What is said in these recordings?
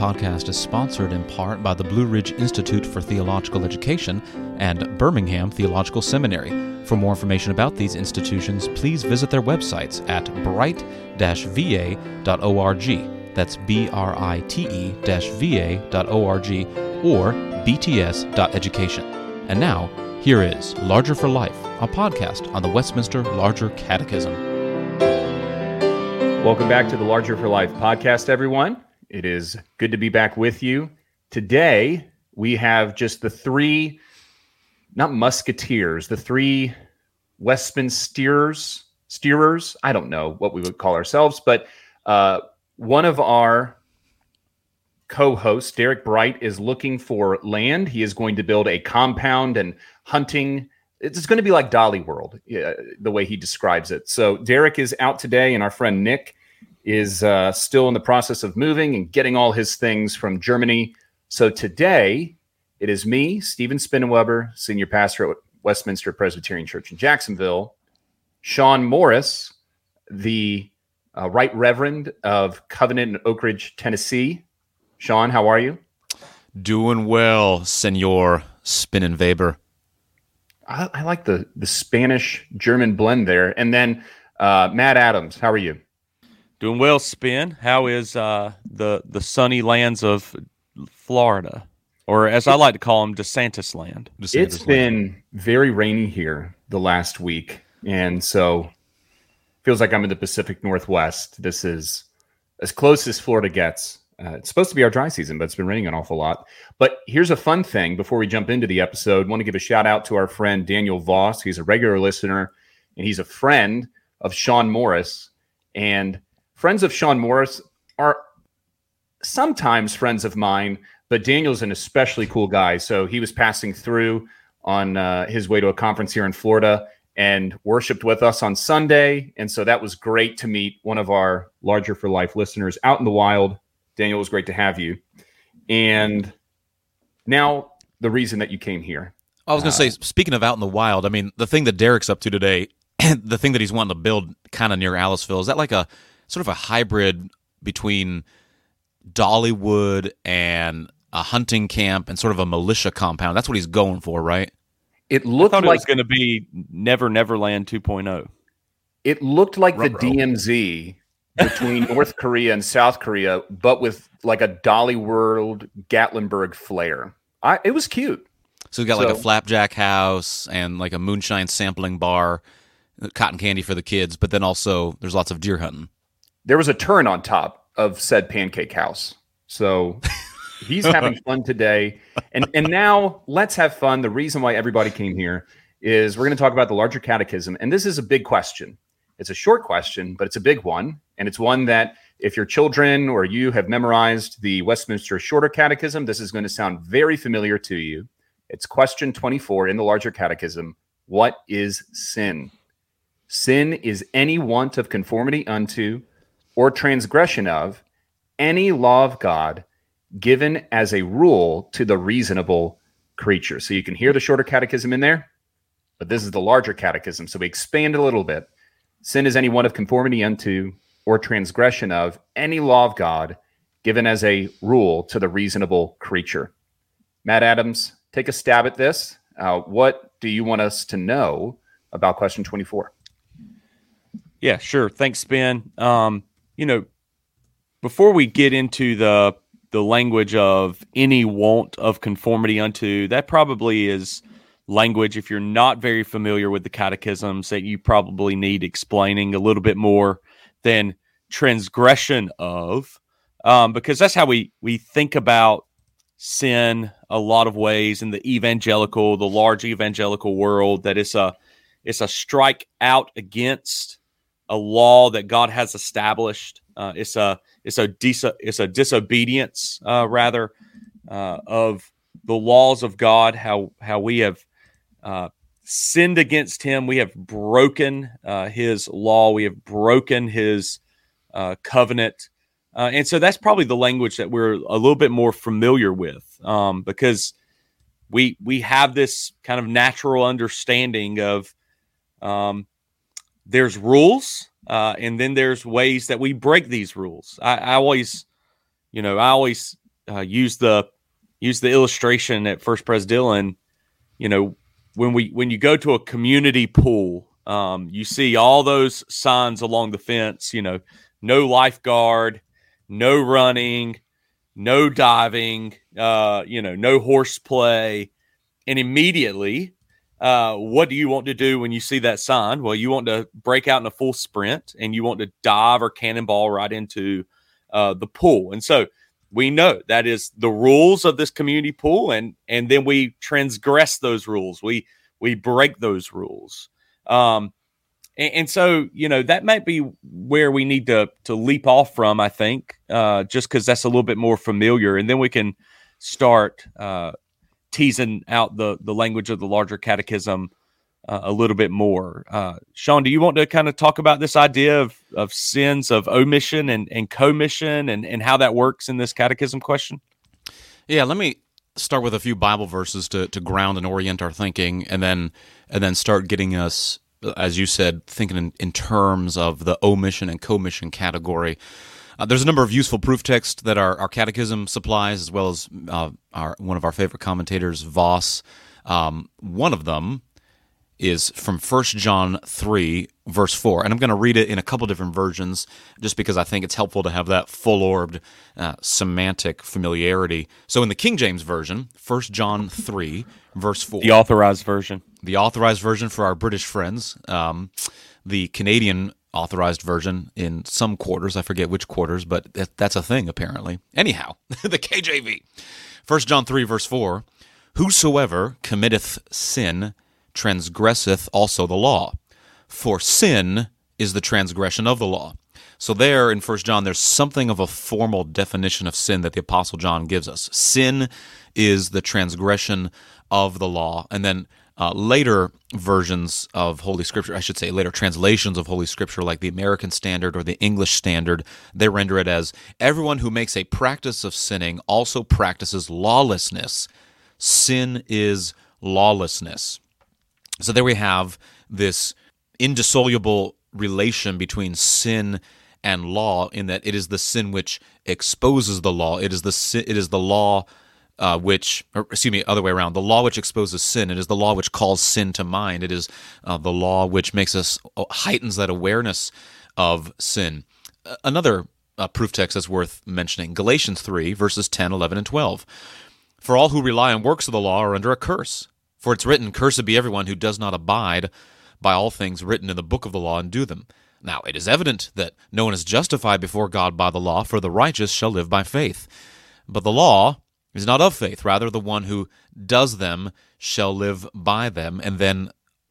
podcast is sponsored in part by the Blue Ridge Institute for Theological Education and Birmingham Theological Seminary. For more information about these institutions, please visit their websites at bright va.org. That's B R I T E va.org or bts.education. And now, here is Larger for Life, a podcast on the Westminster Larger Catechism. Welcome back to the Larger for Life podcast, everyone. It is good to be back with you. Today, we have just the three, not musketeers, the three Westminsterers, steerers. I don't know what we would call ourselves, but uh, one of our co hosts, Derek Bright, is looking for land. He is going to build a compound and hunting. It's going to be like Dolly World, the way he describes it. So, Derek is out today, and our friend Nick is uh, still in the process of moving and getting all his things from Germany. So today, it is me, Stephen Spinnenweber, senior pastor at Westminster Presbyterian Church in Jacksonville, Sean Morris, the uh, Right Reverend of Covenant in Oak Ridge, Tennessee. Sean, how are you? Doing well, Senor Spinnenweber. I, I like the the Spanish German blend there. And then uh, Matt Adams, how are you? Doing well, Spin. How is uh, the the sunny lands of Florida, or as I like to call them, DeSantis land? DeSantis it's land. been very rainy here the last week, and so feels like I'm in the Pacific Northwest. This is as close as Florida gets. Uh, it's supposed to be our dry season, but it's been raining an awful lot. But here's a fun thing before we jump into the episode. I want to give a shout out to our friend Daniel Voss. He's a regular listener and he's a friend of Sean Morris. And friends of Sean Morris are sometimes friends of mine, but Daniel's an especially cool guy. So he was passing through on uh, his way to a conference here in Florida and worshiped with us on Sunday. And so that was great to meet one of our larger for life listeners out in the wild. Daniel, was great to have you. And now the reason that you came here. I was going to uh, say, speaking of out in the wild, I mean, the thing that Derek's up to today, the thing that he's wanting to build kind of near Aliceville, is that like a sort of a hybrid between Dollywood and a hunting camp and sort of a militia compound. That's what he's going for, right? It looked like it was going to be Never Neverland 2.0. It looked like the DMZ between North Korea and South Korea, but with like a Dolly World Gatlinburg flair. I, it was cute. So we got so, like a flapjack house and like a moonshine sampling bar, cotton candy for the kids, but then also there's lots of deer hunting there was a turn on top of said pancake house. So he's having fun today. And and now let's have fun. The reason why everybody came here is we're going to talk about the larger catechism. And this is a big question. It's a short question, but it's a big one. And it's one that if your children or you have memorized the Westminster Shorter Catechism, this is going to sound very familiar to you. It's question 24 in the larger catechism. What is sin? Sin is any want of conformity unto or transgression of any law of God given as a rule to the reasonable creature. So you can hear the shorter catechism in there, but this is the larger catechism. So we expand a little bit. Sin is any one of conformity unto or transgression of any law of God given as a rule to the reasonable creature. Matt Adams, take a stab at this. Uh, what do you want us to know about question 24? Yeah, sure. Thanks, Ben. Um, you know, before we get into the the language of any want of conformity unto, that probably is language if you're not very familiar with the catechisms that you probably need explaining a little bit more than transgression of um, because that's how we we think about sin a lot of ways in the evangelical the large evangelical world that it's a it's a strike out against a law that God has established. Uh, it's a it's a dis- it's a disobedience uh, rather uh, of the laws of God. How how we have uh, sinned against Him. We have broken uh, His law. We have broken His uh, covenant. and so that's probably the language that we're a little bit more familiar with um, because we we have this kind of natural understanding of um, there's rules, uh, and then there's ways that we break these rules. I, I, always you know, I always uh, use the use the illustration at First Pres Dillon. You know, when we when you go to a community pool, um, you see all those signs along the fence. You know, no lifeguard, no running, no diving. Uh, you know, no horseplay, and immediately uh, what do you want to do when you see that sign? Well, you want to break out in a full sprint and you want to dive or cannonball right into uh, the pool. And so we know that is the rules of this community pool, and and then we transgress those rules. We we break those rules. Um, and, and so you know that might be where we need to to leap off from. I think uh, just because that's a little bit more familiar, and then we can start uh, teasing out the the language of the larger catechism uh, a little bit more. Uh, Sean, do you want to kind of talk about this idea of of sins of omission and and commission and and how that works in this catechism question? Yeah, let me start with a few Bible verses to to ground and orient our thinking, and then and then start getting us, as you said, thinking in, in terms of the omission and commission category. Uh, there's a number of useful proof texts that our, our catechism supplies, as well as uh, our one of our favorite commentators, Vos. Um, one of them is from 1 John 3, verse 4. And I'm going to read it in a couple different versions just because I think it's helpful to have that full orbed uh, semantic familiarity. So in the King James Version, 1 John 3, verse 4. The authorized version. The authorized version for our British friends. Um, the Canadian authorized version in some quarters. I forget which quarters, but that, that's a thing apparently. Anyhow, the KJV. 1 John 3, verse 4 Whosoever committeth sin transgresseth also the law, for sin is the transgression of the law. So there in 1 John, there's something of a formal definition of sin that the Apostle John gives us. Sin is the transgression of the law. And then uh, later versions of Holy Scripture, I should say, later translations of Holy Scripture, like the American Standard or the English Standard, they render it as everyone who makes a practice of sinning also practices lawlessness. Sin is lawlessness. So there we have this indissoluble relation between sin and law in that it is the sin which exposes the law. It is the sin, it is the law uh, which, excuse me, other way around. The law which exposes sin. It is the law which calls sin to mind. It is uh, the law which makes us uh, heightens that awareness of sin. Another uh, proof text that's worth mentioning: Galatians three verses 10, 11, and twelve. For all who rely on works of the law are under a curse. For it's written, "Cursed be everyone who does not abide by all things written in the book of the law and do them." Now it is evident that no one is justified before God by the law, for the righteous shall live by faith. But the law is not of faith. Rather, the one who does them shall live by them. And then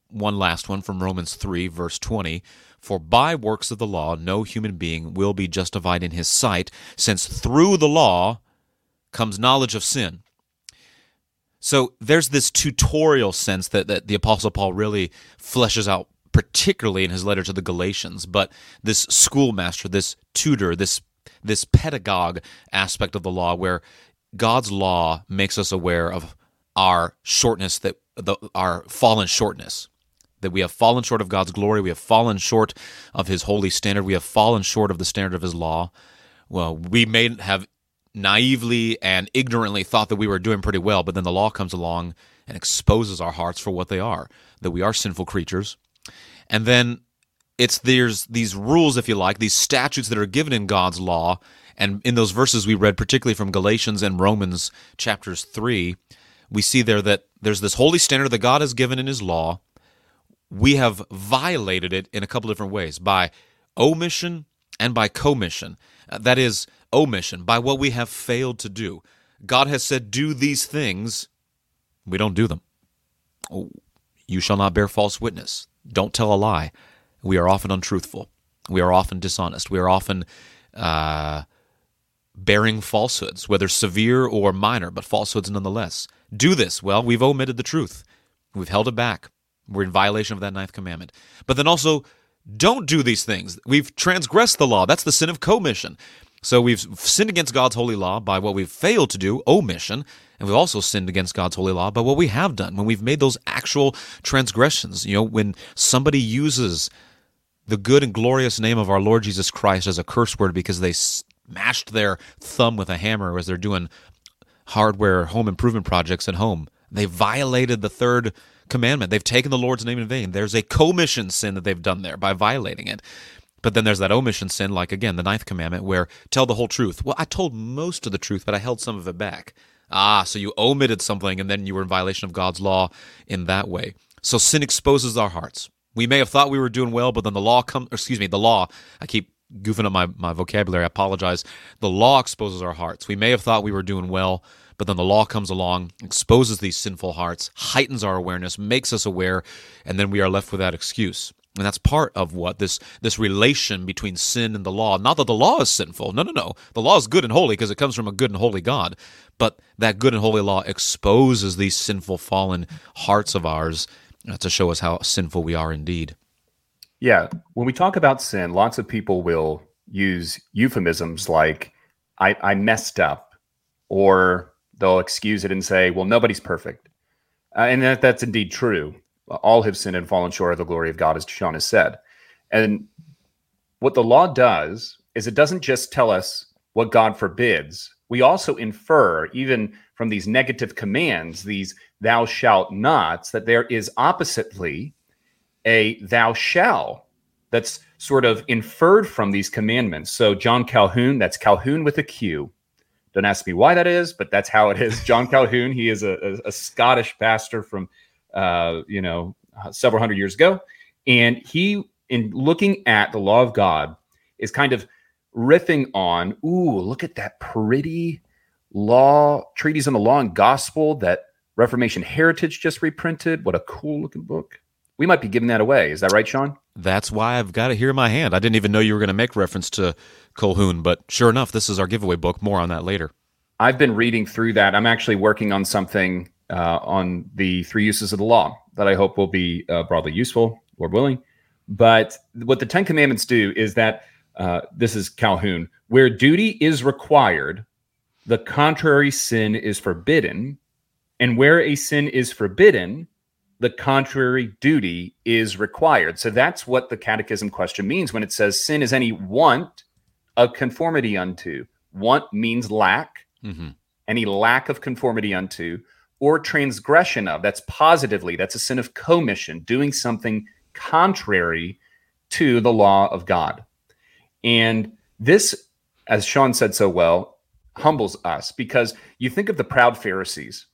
one last one from Romans 3, verse 20. For by works of the law, no human being will be justified in his sight, since through the law comes knowledge of sin. So there's this tutorial sense that, that the Apostle Paul really fleshes out, particularly in his letter to the Galatians. But this schoolmaster, this tutor, this this pedagogue aspect of the law, where God's law makes us aware of our shortness, that the, our fallen shortness, that we have fallen short of God's glory, we have fallen short of His holy standard, we have fallen short of the standard of His law. Well, we may have naively and ignorantly thought that we were doing pretty well, but then the law comes along and exposes our hearts for what they are, that we are sinful creatures. And then it's there's these rules, if you like, these statutes that are given in God's law and in those verses we read, particularly from Galatians and Romans chapters 3, we see there that there's this holy standard that God has given in His law. We have violated it in a couple different ways by omission and by commission. Uh, that is, omission, by what we have failed to do. God has said, Do these things, we don't do them. Oh, you shall not bear false witness. Don't tell a lie. We are often untruthful. We are often dishonest. We are often uh, bearing falsehoods, whether severe or minor, but falsehoods nonetheless. Do this. Well, we've omitted the truth. We've held it back. We're in violation of that ninth commandment. But then also, don't do these things. We've transgressed the law. That's the sin of commission. So we've sinned against God's holy law by what we've failed to do, omission, and we've also sinned against God's holy law by what we have done when we've made those actual transgressions. You know, when somebody uses the good and glorious name of our Lord Jesus Christ as a curse word because they mashed their thumb with a hammer as they're doing hardware home improvement projects at home. They violated the third commandment. They've taken the Lord's name in vain. There's a commission sin that they've done there by violating it. But then there's that omission sin, like again, the ninth commandment, where tell the whole truth. Well, I told most of the truth, but I held some of it back. Ah, so you omitted something and then you were in violation of God's law in that way. So sin exposes our hearts. We may have thought we were doing well, but then the law comes, excuse me, the law, I keep goofing up my, my vocabulary, I apologize. The law exposes our hearts. We may have thought we were doing well, but then the law comes along, exposes these sinful hearts, heightens our awareness, makes us aware, and then we are left with that excuse. And that's part of what this this relation between sin and the law. Not that the law is sinful. No, no, no. The law is good and holy because it comes from a good and holy God. But that good and holy law exposes these sinful, fallen hearts of ours uh, to show us how sinful we are indeed. Yeah. When we talk about sin, lots of people will use euphemisms like I, I messed up or they'll excuse it and say, well, nobody's perfect. Uh, and that, that's indeed true. All have sinned and fallen short of the glory of God, as Sean has said. And what the law does is it doesn't just tell us what God forbids. We also infer, even from these negative commands, these thou shalt nots, that there is oppositely a thou shall that's sort of inferred from these commandments. So, John Colquhoun, that's Colquhoun with a Q, don't ask me why that is, but that's how it is. John Colquhoun, he is a, a, a Scottish pastor from, uh, you know, several hundred years ago. And he, in looking at the law of God, is kind of riffing on, ooh, look at that pretty law, treatise on the law and gospel that Reformation Heritage just reprinted. What a cool looking book. We might be giving that away. Is that right, Sean? That's why I've got it here in my hand. I didn't even know you were going to make reference to Colquhoun, but sure enough, this is our giveaway book. More on that later. I've been reading through that. I'm actually working on something uh, on the three uses of the law that I hope will be uh, broadly useful, Lord willing. But what the Ten Commandments do is that uh, this is Colquhoun, where duty is required, the contrary sin is forbidden, and where a sin is forbidden, the contrary duty is required. So that's what the catechism question means when it says sin is any want of conformity unto. Want means lack, mm-hmm. any lack of conformity unto, or transgression of. That's positively, that's a sin of commission, doing something contrary to the law of God. And this, as Sean said so well, humbles us because you think of the proud Pharisees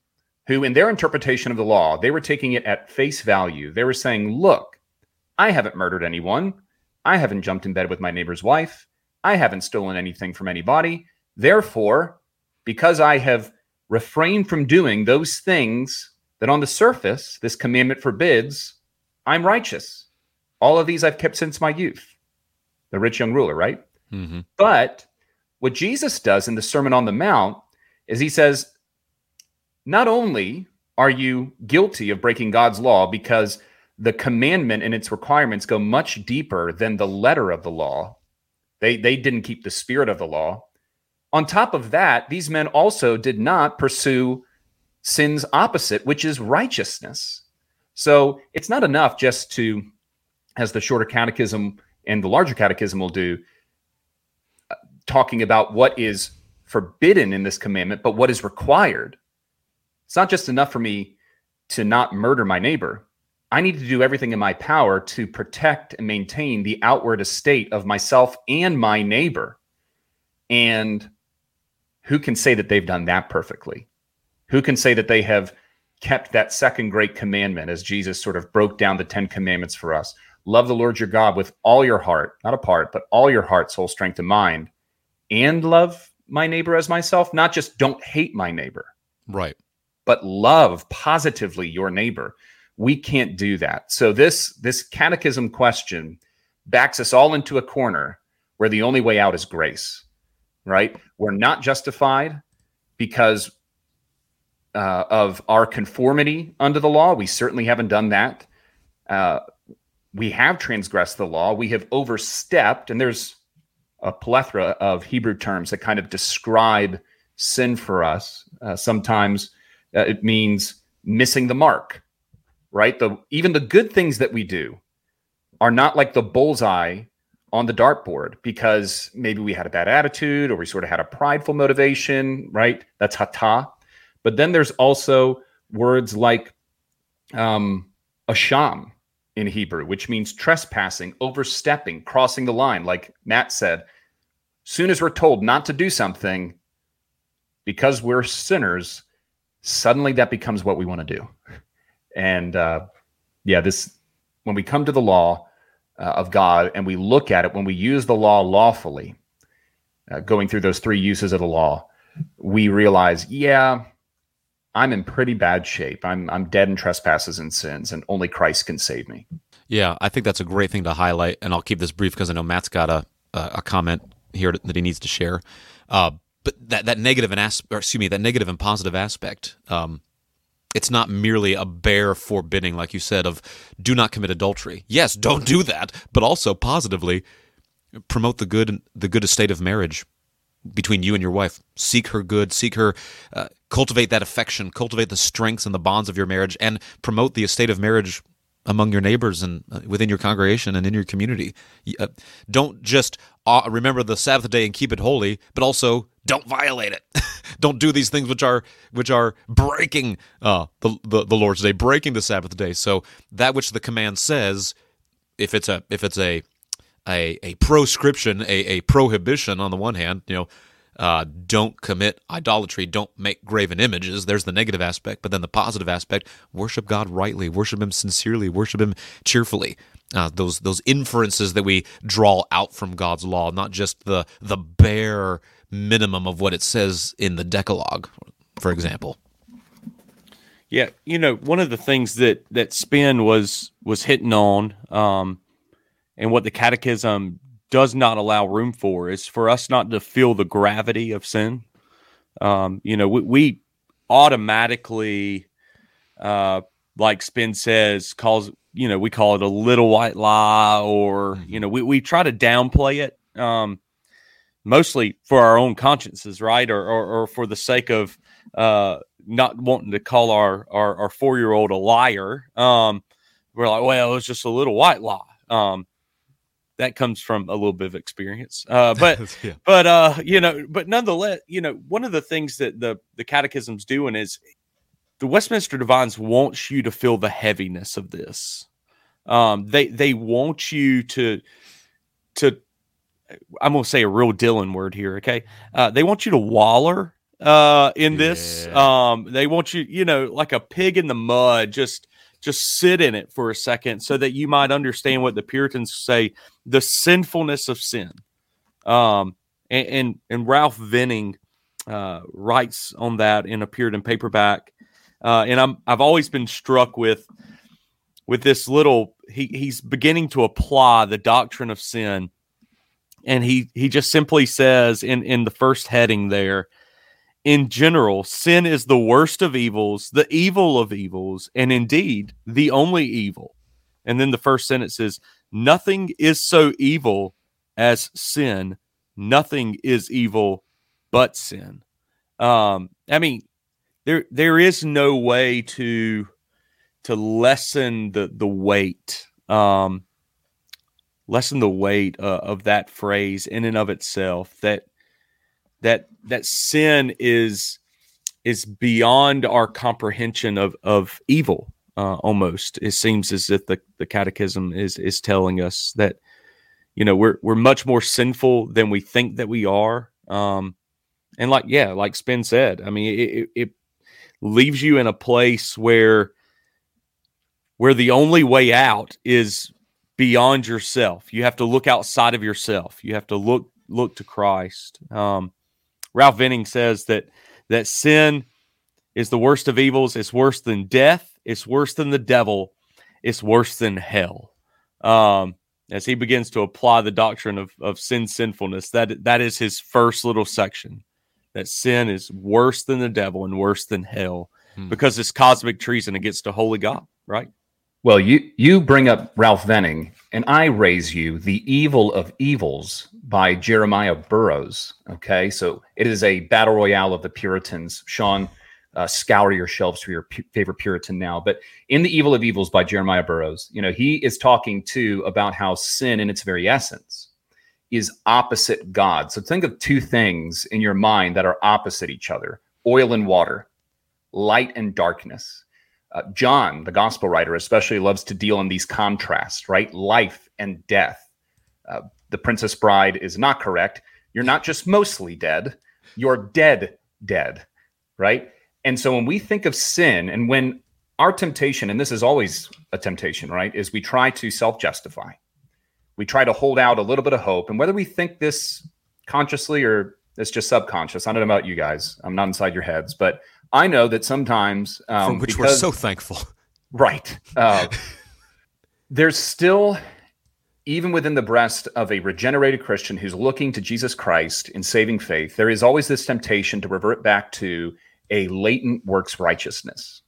who, in their interpretation of the law, they were taking it at face value. They were saying, Look, I haven't murdered anyone. I haven't jumped in bed with my neighbor's wife. I haven't stolen anything from anybody. Therefore, because I have refrained from doing those things that on the surface this commandment forbids, I'm righteous. All of these I've kept since my youth. The rich young ruler, right? Mm-hmm. But what Jesus does in the Sermon on the Mount is he says, not only are you guilty of breaking God's law because the commandment and its requirements go much deeper than the letter of the law. They, they didn't keep the spirit of the law. On top of that, these men also did not pursue sin's opposite, which is righteousness. So it's not enough just to, as the shorter catechism and the larger catechism will do, talking about what is forbidden in this commandment, but what is required. It's not just enough for me to not murder my neighbor. I need to do everything in my power to protect and maintain the outward estate of myself and my neighbor. And who can say that they've done that perfectly? Who can say that they have kept that second great commandment as Jesus sort of broke down the 10 commandments for us? Love the Lord your God with all your heart, not a part, but all your heart, soul, strength, and mind, and love my neighbor as myself, not just don't hate my neighbor. Right but love positively your neighbor. We can't do that. So this this catechism question backs us all into a corner where the only way out is grace. Right? We're not justified because uh, of our conformity under the law. We certainly haven't done that. Uh, we have transgressed the law. We have overstepped, and there's a plethora of Hebrew terms that kind of describe sin for us. Uh, sometimes uh, it means missing the mark, right? The even the good things that we do are not like the bullseye on the dartboard because maybe we had a bad attitude or we sort of had a prideful motivation, right? That's hata. But then there's also words like um, asham in Hebrew, which means trespassing, overstepping, crossing the line. Like Matt said, soon as we're told not to do something, because we're sinners, suddenly that becomes what we want to do. And uh, yeah, this when we come to the law, uh, of God and we look at it when we use the law lawfully, uh, going through those three uses of the law, we realize, yeah, I'm in pretty bad shape. I'm I'm dead in trespasses and sins, and only Christ can save me. Yeah, I think that's a great thing to highlight, and I'll keep this brief because I know Matt's got a a comment here that he needs to share. Uh, but that that negative and as- excuse me, that negative and positive aspect. Um, it's not merely a bare forbidding, like you said, of do not commit adultery. Yes, don't do that, but also positively promote the good the good estate of marriage between you and your wife. Seek her good, seek her, uh, cultivate that affection, cultivate the strengths and the bonds of your marriage, and promote the estate of marriage among your neighbors and uh, within your congregation and in your community. Uh, don't just remember the Sabbath day and keep it holy, but also don't violate it. don't do these things which are which are breaking uh, the, the the Lord's day, breaking the Sabbath day. So that which the command says, if it's a if it's a a, a proscription, a, a prohibition on the one hand, you know, uh, don't commit idolatry, don't make graven images. There's the negative aspect, but then the positive aspect: worship God rightly, worship Him sincerely, worship Him cheerfully. Uh, those those inferences that we draw out from God's law, not just the the bare minimum of what it says in the Decalogue, for example. Yeah, you know, one of the things that that Spin was was hitting on, um, and what the Catechism does not allow room for is for us not to feel the gravity of sin. Um, you know, we, we automatically, uh, like Spin says, calls you know we call it a little white lie, or you know we we try to downplay it, um, mostly for our own consciences, right, or or, or for the sake of uh, not wanting to call our our, our four year old a liar. Um, we're like, well, it was just a little white lie. Um, that comes from a little bit of experience. Uh, but yeah. but uh, you know, but nonetheless, you know, one of the things that the the catechism's doing is the Westminster Divines wants you to feel the heaviness of this. Um, they they want you to to I'm gonna say a real Dillon word here, okay? Uh, they want you to waller uh in this. Yeah. Um, they want you, you know, like a pig in the mud, just just sit in it for a second so that you might understand what the Puritans say the sinfulness of sin. Um, and, and, and Ralph Venning uh, writes on that and appeared in paperback. Uh, and I'm, I've always been struck with with this little he, he's beginning to apply the doctrine of sin and he he just simply says in in the first heading there in general, sin is the worst of evils, the evil of evils, and indeed the only evil. And then the first sentence is nothing is so evil as sin, nothing is evil but sin. Um, I mean, there there is no way to to lessen the the weight, um, lessen the weight uh, of that phrase in and of itself. That that that sin is is beyond our comprehension of of evil uh, almost. It seems as if the, the catechism is is telling us that you know we're we're much more sinful than we think that we are. Um and like yeah like spin said i mean it, it leaves you in a place where where the only way out is beyond yourself. You have to look outside of yourself. You have to look look to christ. Um Ralph Venning says that that sin is the worst of evils. It's worse than death. It's worse than the devil. It's worse than hell. Um, as he begins to apply the doctrine of, of sin sinfulness, that that is his first little section. That sin is worse than the devil and worse than hell hmm. because it's cosmic treason against a holy God, right? Well, you you bring up Ralph Venning, and I raise you the evil of evils by Jeremiah Burroughs. Okay, so it is a battle royale of the Puritans. Sean, uh, scour your shelves for your pu- favorite Puritan now. But in the evil of evils by Jeremiah Burroughs, you know he is talking too about how sin, in its very essence, is opposite God. So think of two things in your mind that are opposite each other oil and water, light and darkness. Uh, John, the gospel writer, especially loves to deal in these contrasts, right? Life and death. Uh, the Princess Bride is not correct. You're not just mostly dead, you're dead, dead, right? And so when we think of sin and when our temptation, and this is always a temptation, right, is we try to self justify. We try to hold out a little bit of hope. And whether we think this consciously or it's just subconscious, I don't know about you guys. I'm not inside your heads, but I know that sometimes. Um, From which because, we're so thankful. Right. Uh, there's still, even within the breast of a regenerated Christian who's looking to Jesus Christ in saving faith, there is always this temptation to revert back to a latent works righteousness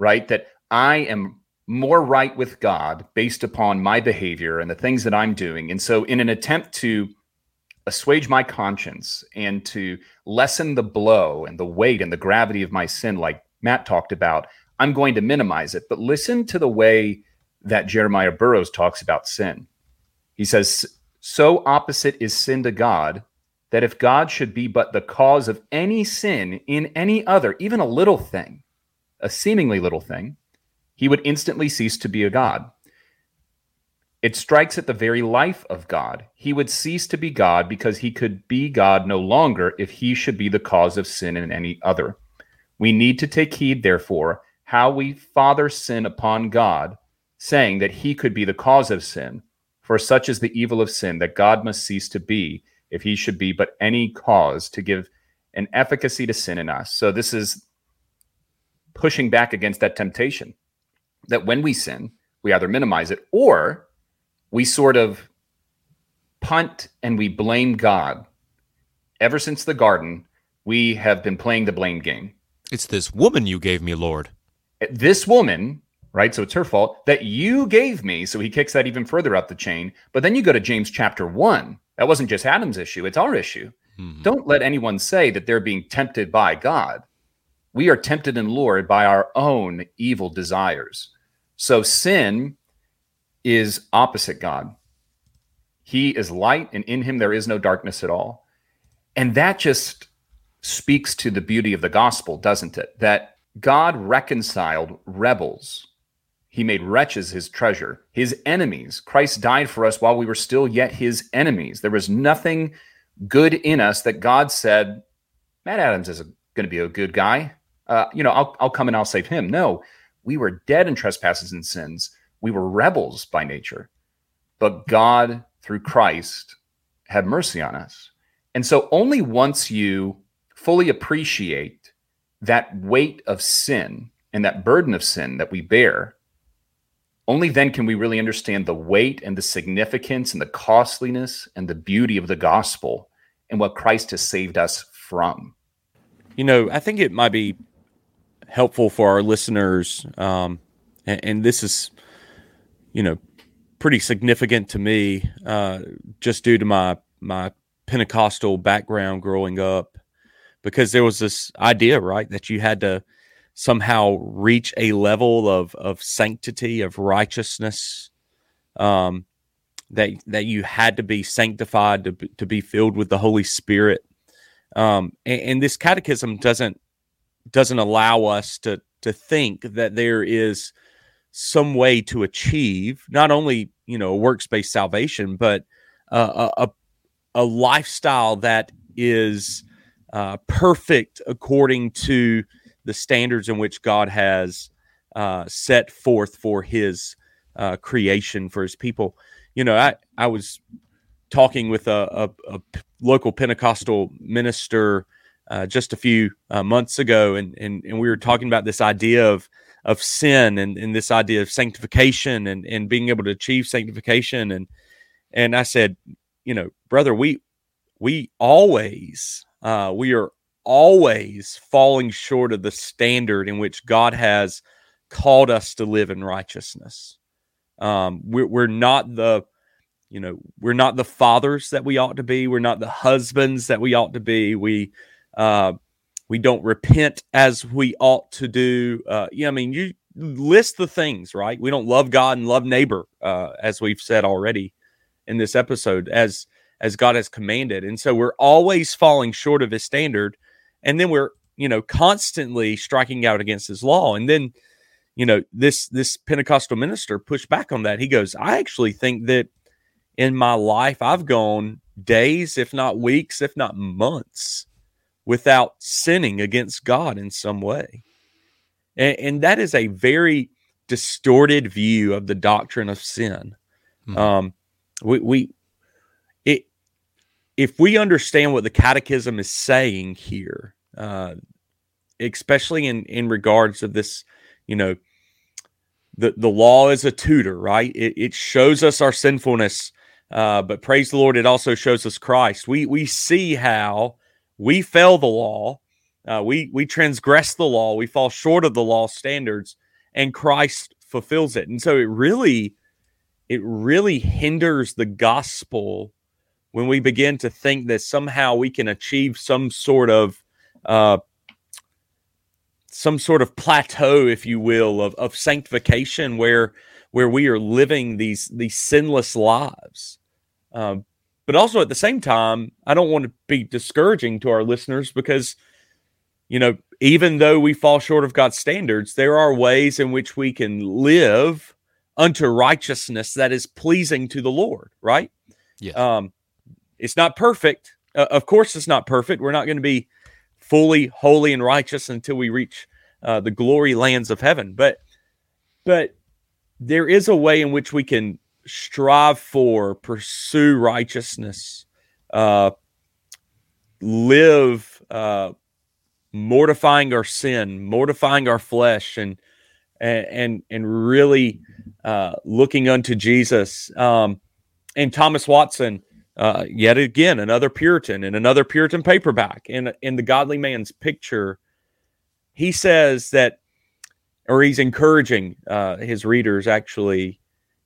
right? That I am more right with God based upon my behavior and the things that I'm doing. And so, in an attempt to assuage my conscience and to lessen the blow and the weight and the gravity of my sin, like Matt talked about, I'm going to minimize it. But listen to the way that Jeremiah Burroughs talks about sin. He says, So opposite is sin to God that if God should be but the cause of any sin in any other, even a little thing, a seemingly little thing, he would instantly cease to be a God. It strikes at the very life of God. He would cease to be God because he could be God no longer if he should be the cause of sin in any other. We need to take heed, therefore, how we father sin upon God, saying that he could be the cause of sin. For such is the evil of sin that God must cease to be if he should be but any cause to give an efficacy to sin in us. So, this is pushing back against that temptation that when we sin, we either minimize it or we sort of punt and we blame God. Ever since the garden, we have been playing the blame game. It's this woman you gave me, Lord. This woman, right? So it's her fault that you gave me. So he kicks that even further up the chain. But then you go to James chapter one. That wasn't just Adam's issue, it's our issue. Mm-hmm. Don't let anyone say that they're being tempted by God we are tempted and lured by our own evil desires. So sin is opposite God. He is light, and in him there is no darkness at all. And that just speaks to the beauty of the gospel, doesn't it? That God reconciled rebels. He made wretches his treasure, his enemies. Christ died for us while we were still yet his enemies. There was nothing good in us that God said, Matt Adams is going to be a good guy uh, you know, I'll, I'll come and I'll save him. No, we were dead in trespasses and sins. We were rebels by nature, but God, through Christ, had mercy on us. And so only once you fully appreciate that weight of sin and that burden of sin that we bear, only then can we really understand the weight and the significance and the costliness and the beauty of the gospel and what Christ has saved us from. You know, I think it might be helpful for our listeners. Um, and, and, this is, you know, pretty significant to me, uh, just due to my my Pentecostal background growing up, because there was this idea, right, that you had to somehow reach a level of of sanctity, of righteousness, um, that that you had to be sanctified to to be filled with the Holy Spirit. Um, and, and this catechism doesn't doesn't allow us to to think that there is some way to achieve not only you know works based salvation, but uh, a a lifestyle that is uh, perfect according to the standards in which God has uh, set forth for His uh, creation for His people. You know, I I was talking with a, a, a local Pentecostal minister uh, just a few uh, months ago, and, and and we were talking about this idea of of sin and, and this idea of sanctification and and being able to achieve sanctification and and I said, you know, brother, we we always uh, we are always falling short of the standard in which God has called us to live in righteousness. Um, we're, we're not the you know we're not the fathers that we ought to be we're not the husbands that we ought to be we uh, we don't repent as we ought to do. Uh, yeah, I mean, you list the things, right? We don't love God and love neighbor, uh, as we've said already. in this episode as as God has commanded. And so we're always falling short of his standard and then we're, you know, constantly striking out against his law. And then, you know, this this Pentecostal minister pushed back on that. He goes, "I actually think that in my life I've gone days, if not weeks, if not months without sinning against God in some way." And, and that is a very distorted view of the doctrine of sin. Mm-hmm. Um, we, we if we understand what the catechism is saying here, uh, especially in in regards of this, you know, the the law is a tutor, right? It, it shows us our sinfulness, uh, but praise the Lord, it also shows us Christ. We we see how we fail the law, uh, we we transgress the law, we fall short of the law standards, and Christ fulfills it. And so it really it really hinders the gospel when we begin to think that somehow we can achieve some sort of uh, some sort of plateau, if you will, of, of sanctification where where we are living these these sinless lives. Um, but also at the same time, I don't want to be discouraging to our listeners because, you know, even though we fall short of God's standards, there are ways in which we can live unto righteousness that is pleasing to the Lord, right? Yeah. Um, it's not perfect. Uh, of course, it's not perfect. We're not going to be fully holy and righteous until we reach uh, the glory lands of heaven. But, but there is a way in which we can strive for, pursue righteousness, uh, live uh, mortifying our sin, mortifying our flesh, and and and, really uh, looking unto Jesus. Um, and Thomas Watson, uh, yet again, another Puritan and another Puritan paperback in in the Godly Man's Picture, he says that, or he's encouraging uh, his readers actually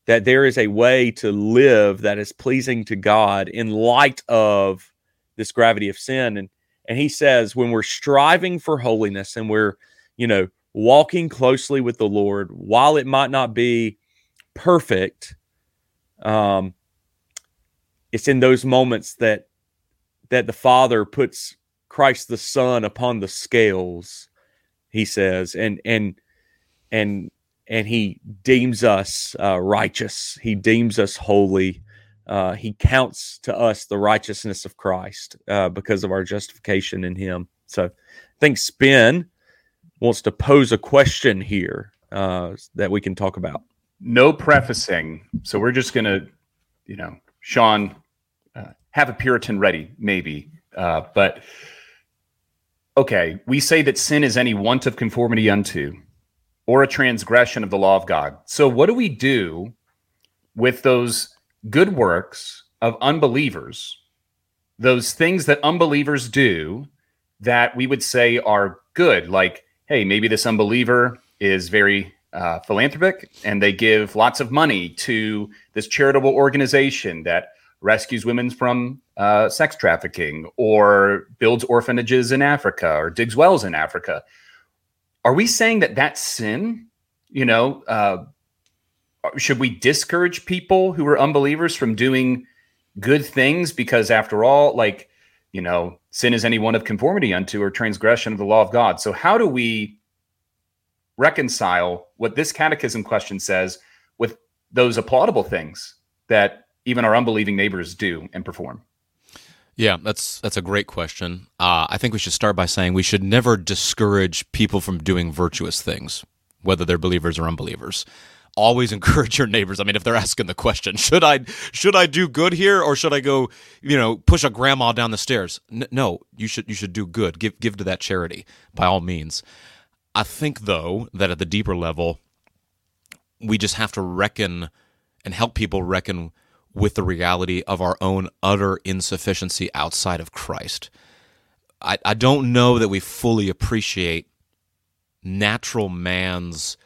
that there is a way to live that is pleasing to God in light of this gravity of sin. And and he says when we're striving for holiness and we're, you know, walking closely with the Lord, while it might not be perfect, um, it's in those moments that that the Father puts Christ the Son upon the scales, he says, and and and and he deems us uh, righteous. He deems us holy. Uh, he counts to us the righteousness of Christ uh, because of our justification in Him. So, I think Spin wants to pose a question here uh, that we can talk about. No prefacing. So we're just going to, you know, Sean, have a Puritan ready, maybe. Uh, but okay, we say that sin is any want of conformity unto or a transgression of the law of God. So, what do we do with those good works of unbelievers, those things that unbelievers do that we would say are good? Like, hey, maybe this unbeliever is very uh, philanthropic and they give lots of money to this charitable organization that rescues women from uh, sex trafficking or builds orphanages in Africa or digs wells in Africa are we saying that that's sin? You know, uh, should we discourage people who are unbelievers from doing good things? Because after all, like, you know, sin is any one of conformity unto or transgression of the law of God. So, how do we reconcile what this catechism question says with those applaudable things that even our unbelieving neighbors do and perform? Yeah, that's that's a great question. Uh, I think we should start by saying we should never discourage people from doing virtuous things, whether they're believers or unbelievers. Always encourage your neighbors. I mean, if they're asking the question, should I should I do good here or should I go, you know, push a grandma down the stairs? N- no, you should you should do good. Give give to that charity by all means. I think though that at the deeper level, we just have to reckon and help people reckon with the reality of our own utter insufficiency outside of Christ. I, I don't know that we fully appreciate natural man's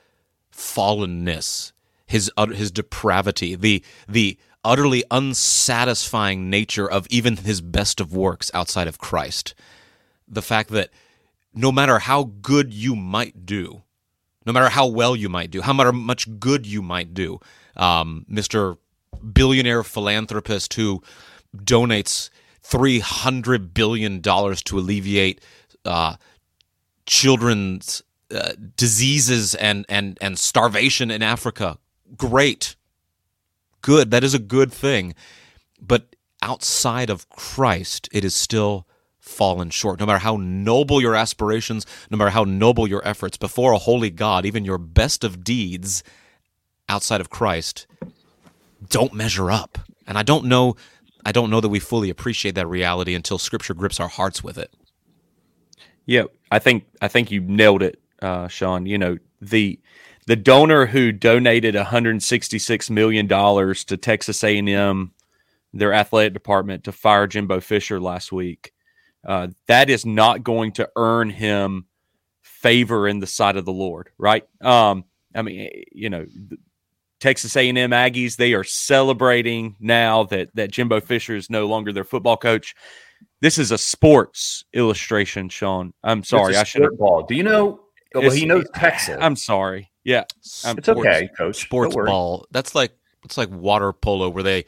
fallenness, his his depravity, the the utterly unsatisfying nature of even his best of works outside of Christ. The fact that no matter how good you might do, no matter how well you might do, how much good you might do, um, Mr billionaire philanthropist who donates three hundred billion dollars to alleviate uh, children's uh, diseases and and and starvation in Africa. Great, good. That is a good thing, but outside of Christ, it is still fallen short. No matter how noble your aspirations, no matter how noble your efforts, before a holy God, even your best of deeds outside of Christ don't measure up. And I don't know I don't know that we fully appreciate that reality until scripture grips our hearts with it. Yeah, I think I think you nailed it, uh, Sean. You know, the the donor who donated 166 million dollars to Texas A&M their athletic department to fire Jimbo Fisher last week. Uh, that is not going to earn him favor in the sight of the Lord, right? Um, I mean, you know, Texas A&M Aggies they are celebrating now that that Jimbo Fisher is no longer their football coach. This is a sports illustration, Sean. I'm sorry, I should. Ball. Do you know? Well, he knows Texas. I'm sorry. Yeah, I'm, it's okay, coach. Sports ball. That's like it's like water polo where they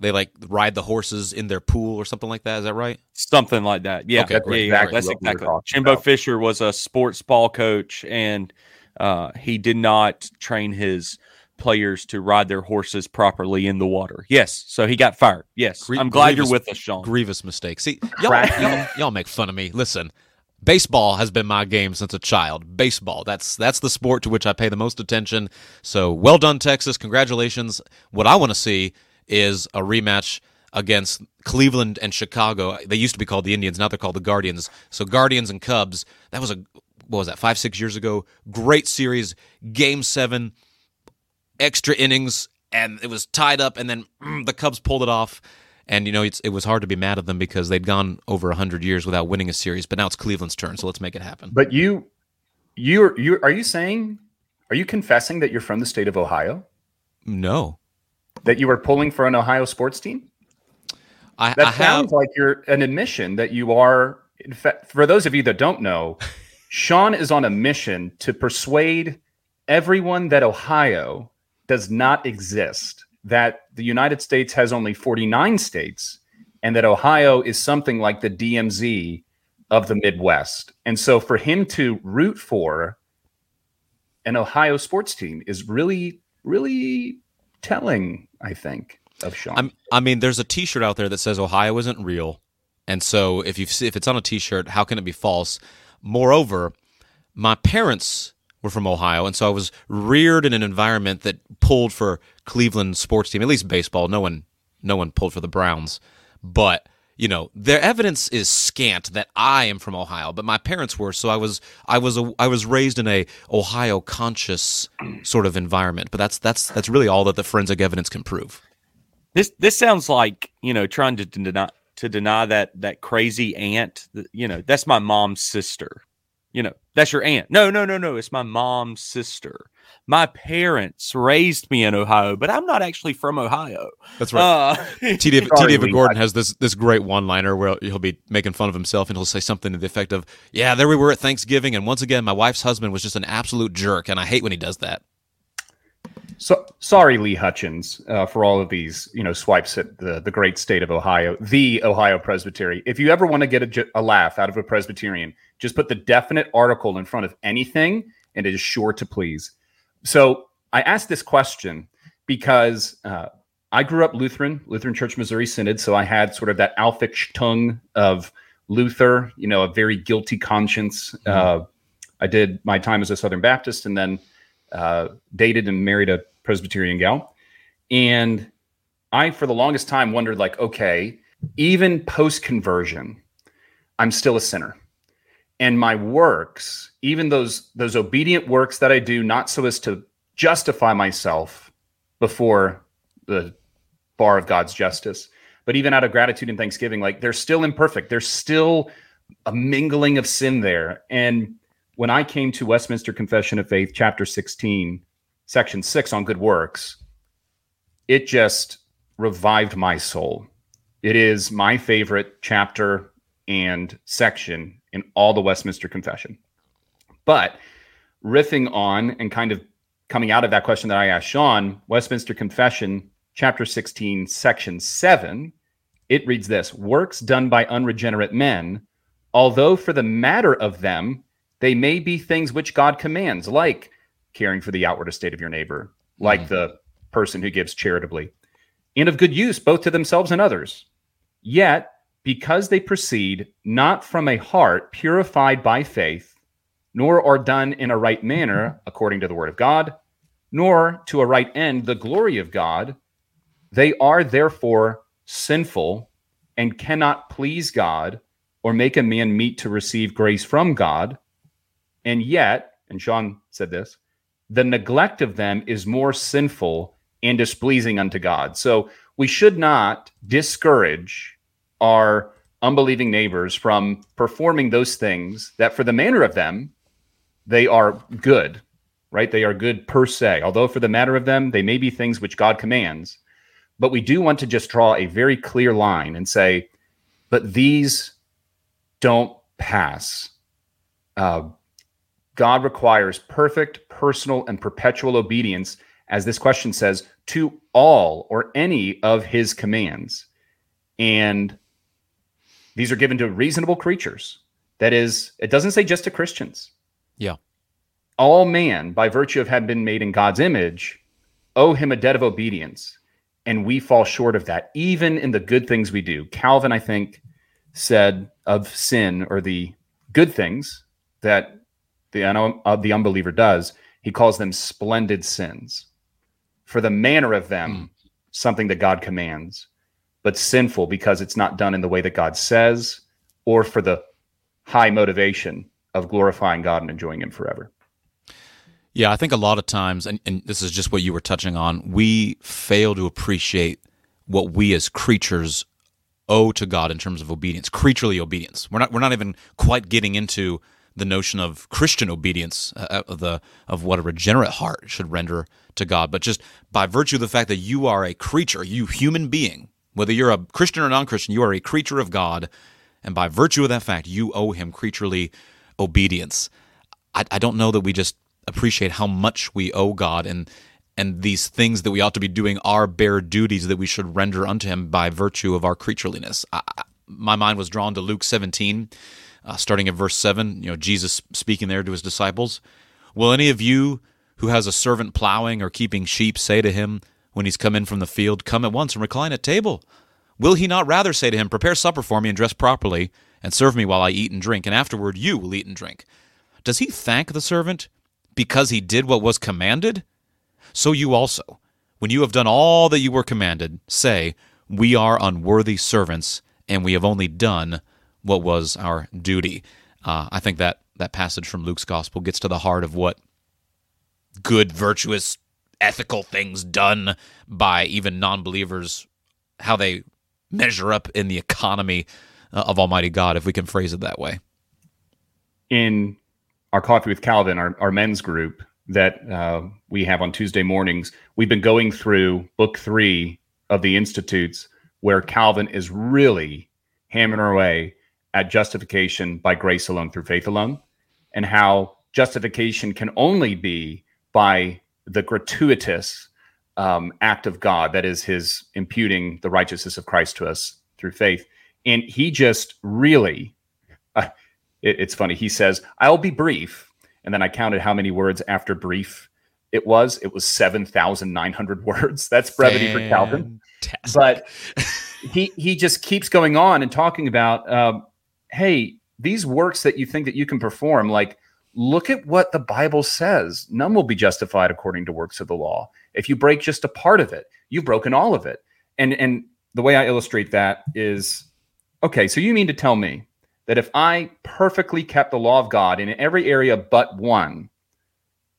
they like ride the horses in their pool or something like that. Is that right? Something like that. Yeah. Okay, yeah, exactly. That's exactly. Jimbo about. Fisher was a sports ball coach, and uh, he did not train his players to ride their horses properly in the water. Yes. So he got fired. Yes. Gr- I'm glad grievous, you're with us, Sean. Grievous mistake. See, y'all, y'all, y'all make fun of me. Listen, baseball has been my game since a child. Baseball. That's that's the sport to which I pay the most attention. So well done, Texas. Congratulations. What I want to see is a rematch against Cleveland and Chicago. They used to be called the Indians, now they're called the Guardians. So Guardians and Cubs. That was a what was that? Five six years ago. Great series. Game seven, extra innings, and it was tied up, and then mm, the Cubs pulled it off. And you know it was hard to be mad at them because they'd gone over hundred years without winning a series, but now it's Cleveland's turn, so let's make it happen. But you, you, you, are you saying, are you confessing that you're from the state of Ohio? No that you were pulling for an Ohio sports team? I, that I sounds have... like you're an admission that you are. In fact, for those of you that don't know, Sean is on a mission to persuade everyone that Ohio does not exist, that the United States has only 49 states, and that Ohio is something like the DMZ of the Midwest. And so for him to root for an Ohio sports team is really, really telling, I think, of Sean. I'm, i mean, there's a T-shirt out there that says Ohio isn't real, and so if you if it's on a T-shirt, how can it be false? Moreover, my parents were from Ohio, and so I was reared in an environment that pulled for Cleveland sports team, at least baseball. No one, no one pulled for the Browns, but you know their evidence is scant that I am from Ohio, but my parents were, so I was I was a, I was raised in a Ohio conscious sort of environment. But that's that's that's really all that the forensic evidence can prove. This this sounds like you know trying to deny to deny that that crazy aunt. You know that's my mom's sister. You know that's your aunt. No no no no, it's my mom's sister my parents raised me in Ohio, but I'm not actually from Ohio. That's right. Uh, T. David, T. David Gordon has this this great one liner where he'll be making fun of himself and he'll say something to the effect of, "Yeah, there we were at Thanksgiving, and once again, my wife's husband was just an absolute jerk, and I hate when he does that." So sorry, Lee Hutchins, uh, for all of these, you know, swipes at the the great state of Ohio, the Ohio Presbytery. If you ever want to get a, a laugh out of a Presbyterian, just put the definite article in front of anything, and it is sure to please. So I asked this question because uh, I grew up Lutheran, Lutheran Church Missouri Synod. So I had sort of that Alphic tongue of Luther, you know, a very guilty conscience. Mm-hmm. Uh, I did my time as a Southern Baptist and then uh, dated and married a Presbyterian gal. And I, for the longest time, wondered like, okay, even post conversion, I'm still a sinner and my works even those those obedient works that i do not so as to justify myself before the bar of god's justice but even out of gratitude and thanksgiving like they're still imperfect. There's still a mingling of sin there. And when i came to westminster confession of faith chapter 16 section 6 on good works it just revived my soul. It is my favorite chapter and section in all the Westminster Confession. But riffing on and kind of coming out of that question that I asked Sean, Westminster Confession chapter 16, section 7, it reads this Works done by unregenerate men, although for the matter of them, they may be things which God commands, like caring for the outward estate of your neighbor, like mm. the person who gives charitably, and of good use both to themselves and others. Yet, because they proceed not from a heart purified by faith, nor are done in a right manner according to the word of God, nor to a right end the glory of God, they are therefore sinful and cannot please God or make a man meet to receive grace from God. And yet, and Sean said this, the neglect of them is more sinful and displeasing unto God. So we should not discourage our unbelieving neighbors from performing those things that, for the manner of them, they are good, right? They are good per se. Although, for the matter of them, they may be things which God commands. But we do want to just draw a very clear line and say, but these don't pass. Uh, God requires perfect, personal, and perpetual obedience, as this question says, to all or any of his commands. And these are given to reasonable creatures. That is, it doesn't say just to Christians. Yeah. All man, by virtue of having been made in God's image, owe him a debt of obedience and we fall short of that even in the good things we do calvin i think said of sin or the good things that the uh, the unbeliever does he calls them splendid sins for the manner of them mm. something that god commands but sinful because it's not done in the way that god says or for the high motivation of glorifying god and enjoying him forever yeah, I think a lot of times, and, and this is just what you were touching on, we fail to appreciate what we as creatures owe to God in terms of obedience, creaturely obedience. We're not we're not even quite getting into the notion of Christian obedience uh, of the of what a regenerate heart should render to God, but just by virtue of the fact that you are a creature, you human being, whether you're a Christian or non-Christian, you are a creature of God, and by virtue of that fact, you owe Him creaturely obedience. I, I don't know that we just appreciate how much we owe God and and these things that we ought to be doing are bare duties that we should render unto him by virtue of our creatureliness. I, my mind was drawn to Luke 17, uh, starting at verse 7, you know, Jesus speaking there to his disciples. Will any of you who has a servant plowing or keeping sheep say to him when he's come in from the field, Come at once and recline at table? Will he not rather say to him, Prepare supper for me and dress properly, and serve me while I eat and drink, and afterward you will eat and drink? Does he thank the servant because he did what was commanded? So you also, when you have done all that you were commanded, say, We are unworthy servants, and we have only done what was our duty. Uh, I think that that passage from Luke's gospel gets to the heart of what good, virtuous, ethical things done by even non believers, how they measure up in the economy uh, of Almighty God, if we can phrase it that way. In our Coffee with Calvin, our, our men's group that uh, we have on Tuesday mornings, we've been going through book three of the Institutes, where Calvin is really hammering away at justification by grace alone through faith alone, and how justification can only be by the gratuitous um, act of God, that is, his imputing the righteousness of Christ to us through faith. And he just really, uh, it, it's funny. He says, I'll be brief. And then I counted how many words after brief it was. It was 7,900 words. That's brevity Fantastic. for Calvin. But he, he just keeps going on and talking about, um, hey, these works that you think that you can perform, like, look at what the Bible says. None will be justified according to works of the law. If you break just a part of it, you've broken all of it. And and the way I illustrate that is okay, so you mean to tell me that if I perfectly kept the law of God in every area but one,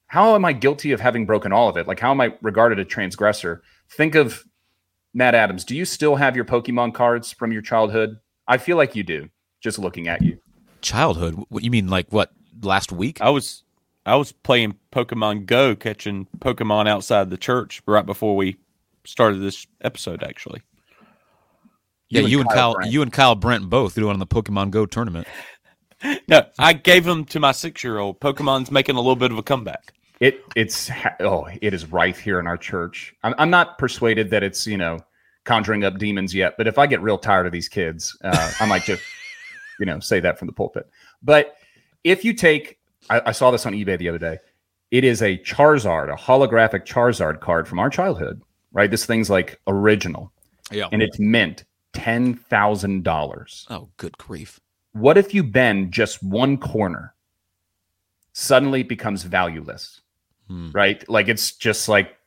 how am I guilty of having broken all of it? Like, how am I regarded a transgressor? Think of Matt Adams. Do you still have your Pokemon cards from your childhood? I feel like you do, just looking at you. Childhood? What you mean? Like what? Last week? I was, I was playing Pokemon Go, catching Pokemon outside the church right before we started this episode. Actually, yeah, you, and Kyle, Kyle you and Kyle Brent both doing on the Pokemon Go tournament. no, I gave them to my six year old. Pokemon's making a little bit of a comeback. It it's oh it is right here in our church. I'm I'm not persuaded that it's you know conjuring up demons yet, but if I get real tired of these kids, uh, I might just you know say that from the pulpit. But if you take, I, I saw this on eBay the other day. It is a Charizard, a holographic Charizard card from our childhood. Right, this thing's like original, Yeah. and it's mint ten thousand dollars. oh, good grief. What if you bend just one corner? Suddenly it becomes valueless, Hmm. right? Like it's just like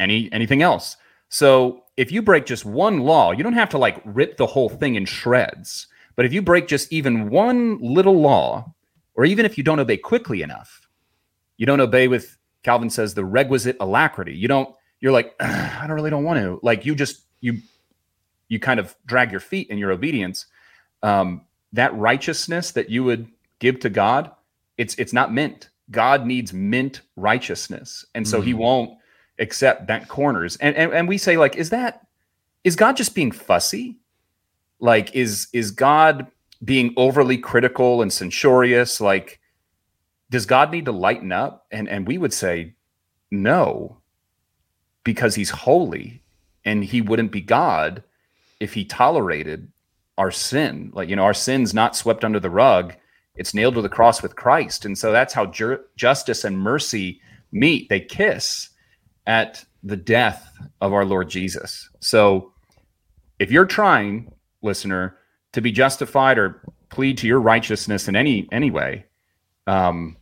any anything else. So if you break just one law, you don't have to like rip the whole thing in shreds. But if you break just even one little law, or even if you don't obey quickly enough, you don't obey with Calvin says the requisite alacrity. You don't. You're like, I don't really don't want to. Like you just you you kind of drag your feet in your obedience. Um, that righteousness that you would give to God, it's it's not mint. God needs mint righteousness, and so He Mhm. won't accept bent corners. And, and and we say like, is that is God just being fussy? Like, is is God being overly critical and censorious? Like, does God need to lighten up? And and we would say, no, because He's holy, and He wouldn't be God if He tolerated our sin. Like, you know, our sin's not swept under the rug. It's nailed to the cross with Christ. And so that's how ju- justice and mercy meet. They kiss at the death of our Lord Jesus. So if you're trying, listener, to be justified or plead to your righteousness in any any way, um,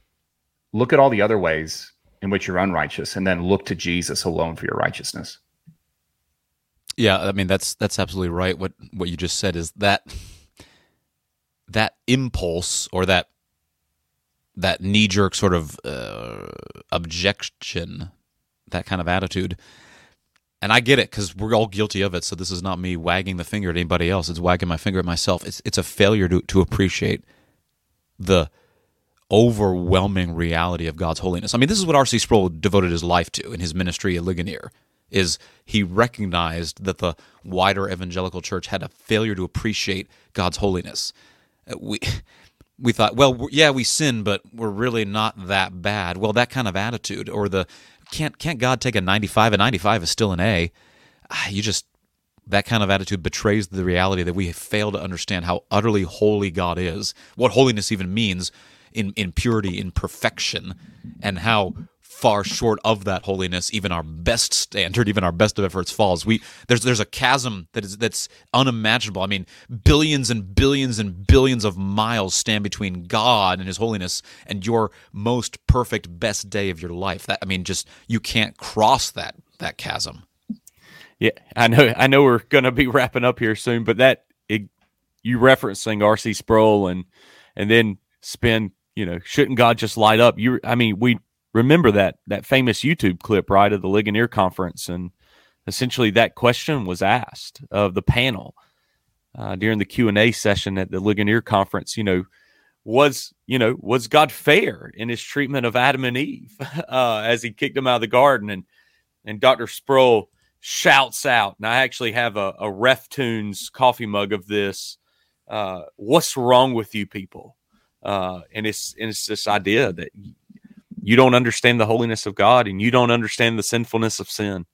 look at all the other ways in which you're unrighteous, and then look to Jesus alone for your righteousness. Yeah, I mean that's that's absolutely right. What what you just said is that that impulse or that that knee jerk sort of uh, objection, that kind of attitude. And I get it because we're all guilty of it. So this is not me wagging the finger at anybody else. It's wagging my finger at myself. It's it's a failure to to appreciate the overwhelming reality of God's holiness. I mean, this is what R.C. Sproul devoted his life to in his ministry at Ligonier. Is he recognized that the wider evangelical church had a failure to appreciate God's holiness? Uh, We we thought, well, yeah, we sin, but we're really not that bad. Well, that kind of attitude, or the can't can't God take a ninety five? A ninety five is still an A. Ah, You just that kind of attitude betrays the reality that we fail to understand how utterly holy God is, what holiness even means in, in purity, in perfection, and how far short of that holiness even our best standard, even our best of efforts falls. We there's there's a chasm that is that's unimaginable. I mean, billions and billions and billions of miles stand between God and his holiness and your most perfect best day of your life. That I mean, just you can't cross that that chasm. Yeah, I know. I know we're going to be wrapping up here soon, but that it, you referencing R.C. Sproul and and then spend, you know, shouldn't God just light up? You, I mean, we remember that that famous YouTube clip, right, of the Ligonier conference, and essentially that question was asked of the panel uh, during the Q and A session at the Ligonier conference. You know, was you know was God fair in his treatment of Adam and Eve uh, as he kicked them out of the garden? And and Dr. Sproul shouts out, and I actually have a, a Ref Tunes coffee mug of this. Uh, What's wrong with you people? Uh, and it's and it's this idea that you don't understand the holiness of God and you don't understand the sinfulness of sin.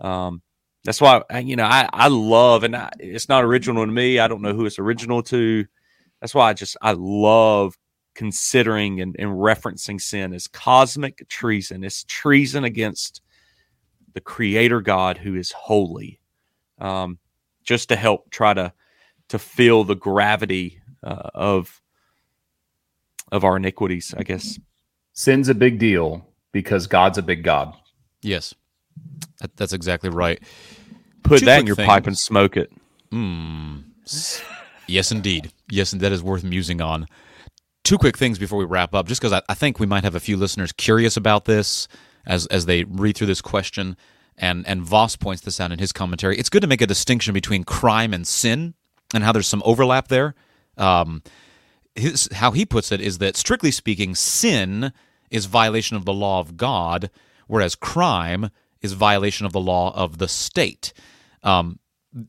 Um, that's why you know I I love and I, it's not original to me. I don't know who it's original to. That's why I just I love considering and, and referencing sin as cosmic treason. It's treason against the Creator God who is holy. Um, just to help try to to feel the gravity uh, of of our iniquities, I guess. Sin's a big deal because God's a big God. Yes, that, that's exactly right. Put Two that in your things. pipe and smoke it. Mm. Yes, indeed. Yes, and that is worth musing on. Two quick things before we wrap up, just because I, I think we might have a few listeners curious about this as as they read through this question. And and Vos points this out in his commentary. It's good to make a distinction between crime and sin, and how there's some overlap there. Um, his, how he puts it is that strictly speaking, sin is violation of the law of God, whereas crime is violation of the law of the state. Um,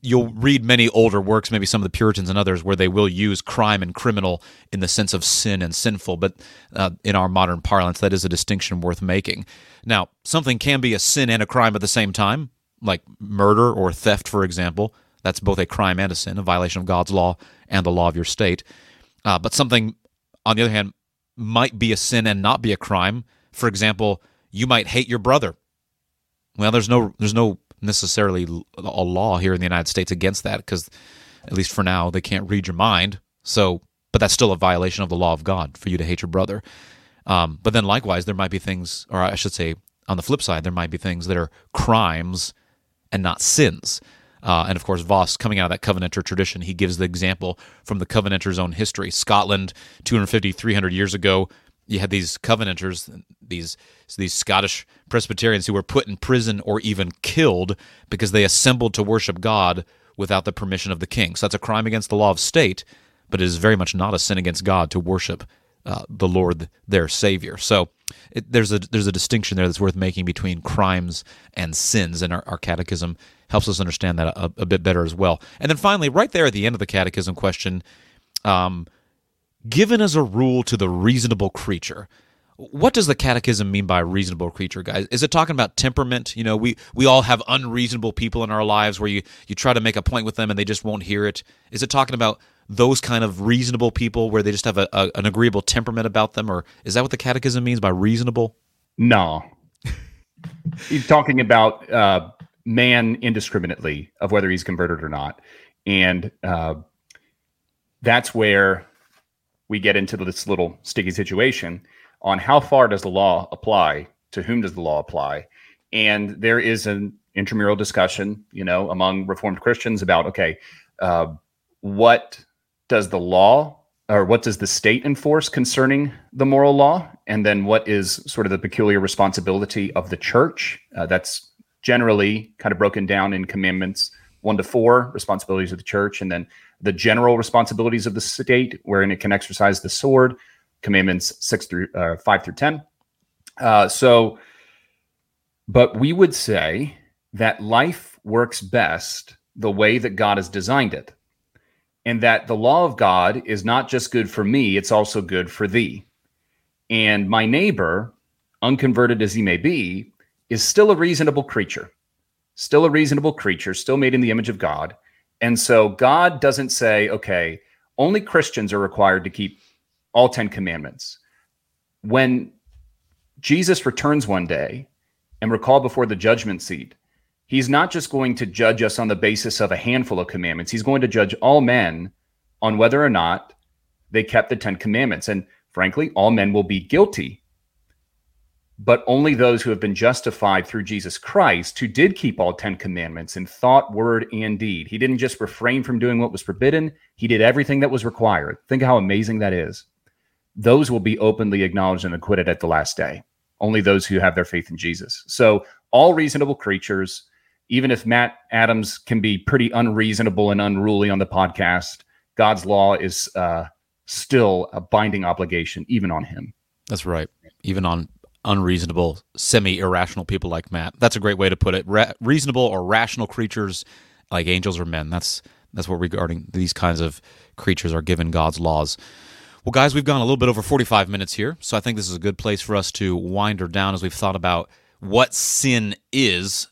you'll read many older works, maybe some of the Puritans and others, where they will use crime and criminal in the sense of sin and sinful. But uh, in our modern parlance, that is a distinction worth making. Now, something can be a sin and a crime at the same time, like murder or theft, for example. That's both a crime and a sin, a violation of God's law and the law of your state. Uh, but something, on the other hand, might be a sin and not be a crime. For example, you might hate your brother. Well, there's no there's no necessarily a law here in the United States against that because at least for now they can't read your mind. So, but that's still a violation of the law of God for you to hate your brother. Um, but then likewise, there might be things, or I should say, on the flip side, there might be things that are crimes and not sins. Uh, and of course, Vos, coming out of that Covenanter tradition, he gives the example from the Covenanters' own history. Scotland, 250, 300 years ago, you had these Covenanters, these these Scottish Presbyterians who were put in prison or even killed because they assembled to worship God without the permission of the king. So that's a crime against the law of state, but it is very much not a sin against God to worship uh, the Lord, their Savior. So it, there's a there's a distinction there that's worth making between crimes and sins, and our, our catechism helps us understand that a, a, bit better as well. And then finally, right there at the end of the catechism question, um, given as a rule to the reasonable creature. What does the catechism mean by reasonable creature, guys? Is it talking about temperament? You know, we, we all have unreasonable people in our lives where you, you try to make a point with them and they just won't hear it. Is it talking about those kind of reasonable people where they just have a, a an agreeable temperament about them? Or is that what the catechism means by reasonable? No. he's talking about uh, man indiscriminately of whether he's converted or not. And uh, that's where we get into this little sticky situation on how far does the law apply? To whom does the law apply? And there is an intramural discussion you know among reformed christians about okay uh, what does the law or what does the state enforce concerning the moral law? And then what is sort of the peculiar responsibility of the church? Uh, that's generally kind of broken down in commandments one to four responsibilities of the church and then the general responsibilities of the state, wherein it can exercise the sword, commandments six through uh, five through ten. Uh, so, but we would say that life works best the way that God has designed it, and that the law of God is not just good for me; it's also good for thee. And my neighbor, unconverted as he may be, is still a reasonable creature, still a reasonable creature, still made in the image of God and so God doesn't say, okay, only Christians are required to keep all 10 commandments. When Jesus returns one day and recall before the judgment seat, he's not just going to judge us on the basis of a handful of commandments. He's going to judge all men on whether or not they kept the 10 commandments. And frankly, all men will be guilty but only those who have been justified through Jesus Christ, who did keep all 10 commandments in thought, word, and deed. He didn't just refrain from doing what was forbidden, he did everything that was required. Think how amazing that is. Those will be openly acknowledged and acquitted at the last day. Only those who have their faith in Jesus. So, all reasonable creatures, even if Matt Adams can be pretty unreasonable and unruly on the podcast, God's law is uh, still a binding obligation, even on him. That's right. Even on unreasonable, semi irrational people like Matt. That's a great way to put it. Re- reasonable or rational creatures like angels or men. That's that's what regarding these kinds of creatures are given God's laws. Well, guys, we've gone a little bit over 45 minutes here, so I think this is a good place for us to wind her down as we've thought about what sin is.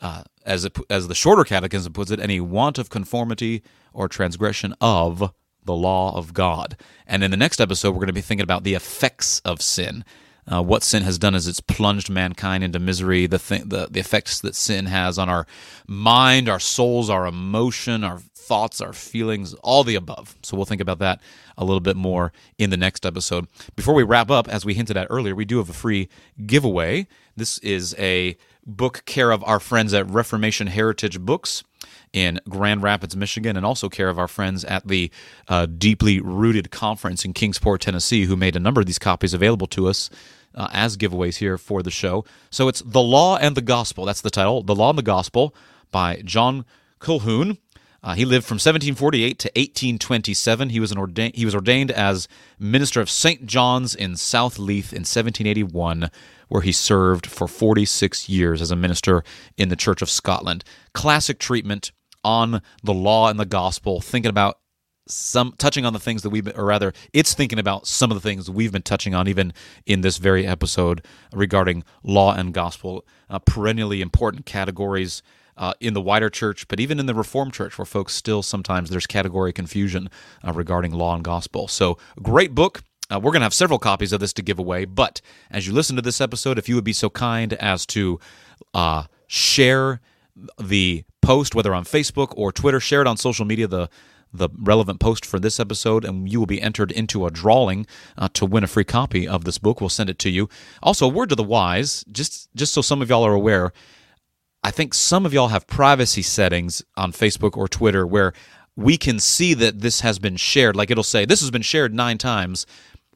Uh, as, it, as the shorter catechism puts it, any want of conformity or transgression of the law of God. And in the next episode, we're going to be thinking about the effects of sin uh, what sin has done is it's plunged mankind into misery. The, th- the the effects that sin has on our mind, our souls, our emotion, our thoughts, our feelings, all the above. So we'll think about that a little bit more in the next episode. Before we wrap up, as we hinted at earlier, we do have a free giveaway. This is a book care of our friends at Reformation Heritage Books in Grand Rapids, Michigan, and also care of our friends at the uh, Deeply Rooted Conference in Kingsport, Tennessee, who made a number of these copies available to us uh, as giveaways here for the show. So it's The Law and the Gospel. That's the title The Law and the Gospel by John Colquhoun. Uh, he lived from 1748 to 1827. He was an ordained he was ordained as minister of St. John's in South Leith in 1781, where he served for 46 years as a minister in the Church of Scotland. Classic treatment on the law and the gospel, thinking about some touching on the things that we've been, or rather, it's thinking about some of the things we've been touching on even in this very episode regarding law and gospel, uh, perennially important categories. Uh, in the wider church, but even in the Reformed church, where folks still sometimes there's category confusion uh, regarding law and gospel. So, great book. Uh, we're going to have several copies of this to give away. But as you listen to this episode, if you would be so kind as to uh, share the post, whether on Facebook or Twitter, share it on social media. The the relevant post for this episode, and you will be entered into a drawing uh, to win a free copy of this book. We'll send it to you. Also, a word to the wise, just just so some of y'all are aware. I think some of y'all have privacy settings on Facebook or Twitter where we can see that this has been shared. Like it'll say, this has been shared nine times,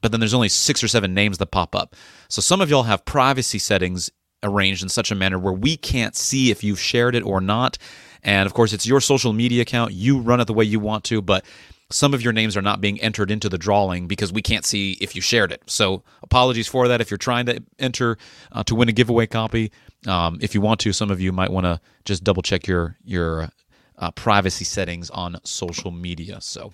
but then there's only six or seven names that pop up. So some of y'all have privacy settings arranged in such a manner where we can't see if you've shared it or not. And of course, it's your social media account. You run it the way you want to, but some of your names are not being entered into the drawing because we can't see if you shared it. So apologies for that. If you're trying to enter uh, to win a giveaway copy, um, if you want to, some of you might want to just double check your your uh, privacy settings on social media. So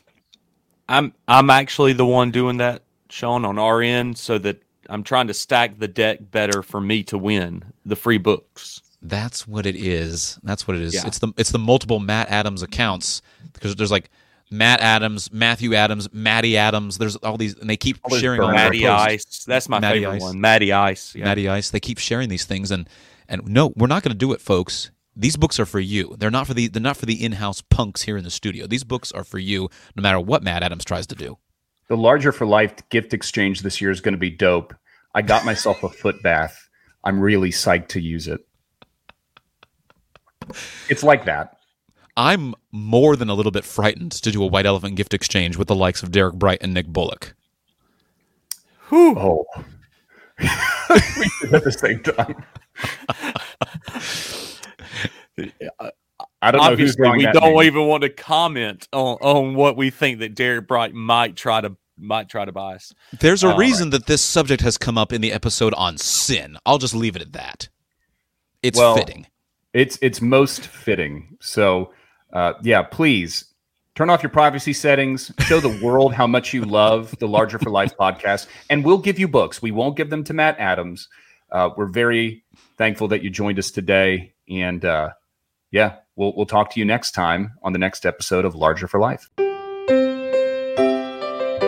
I'm I'm actually the one doing that, Sean, on our end, so that I'm trying to stack the deck better for me to win the free books. That's what it is. That's what it is. Yeah. It's the it's the multiple Matt Adams accounts because there's like Matt Adams, Matthew Adams, Matty Adams. There's all these, and they keep All sharing all burner their Matty. Ice, that's my Matty favorite Ice. one. Matty Ice, yeah. Matty Ice. They keep sharing these things, and and no, we're not going to do it, folks. These books are for you. They're not for the they're not for the in-house punks here in the studio. These books are for you, no matter what Matt Adams tries to do. The larger for life gift exchange this year is going to be dope. I got myself a foot bath. I'm really psyched to use it. It's like that. I'm more than a little bit frightened to do a white elephant gift exchange with the likes of Derek Bright and Nick Bullock. Oh. we did at the same time. I don't know who's Obviously, we don't name. even want to comment on, on what we think that Derek Bright might try to might try to buy us. There's a All reason that this subject has come up in the episode on sin. I'll just leave it at that. It's Well, fitting. It's it's most fitting. So, uh, yeah, please turn off your privacy settings. Show the world how much you love the Larger for Life podcast, and we'll give you books. We won't give them to Matt Adams. Uh, we're very thankful that you joined us today, and uh, yeah, we'll we'll talk to you next time on the next episode of Larger for Life.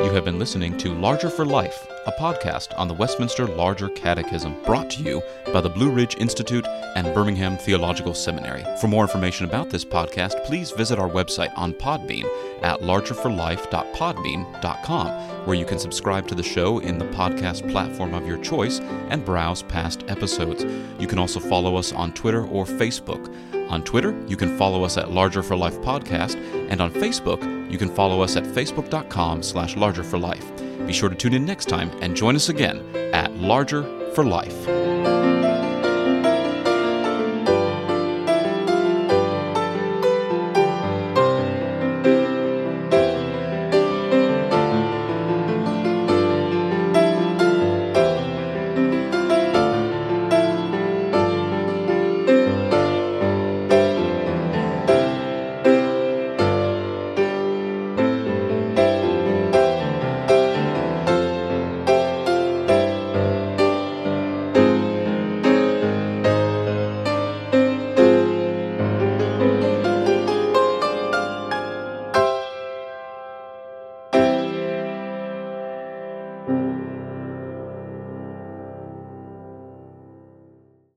You have been listening to Larger for Life, a podcast on the Westminster Larger Catechism, brought to you by the Blue Ridge Institute and Birmingham Theological Seminary. For more information about this podcast, please visit our website on Podbean at largerforlife.podbean.com, where you can subscribe to the show in the podcast platform of your choice and browse past episodes. You can also follow us on Twitter or Facebook. On Twitter, you can follow us at Larger for Life Podcast, and on Facebook, you can follow us at facebook.com slash larger for life. Be sure to tune in next time and join us again at Larger for Life.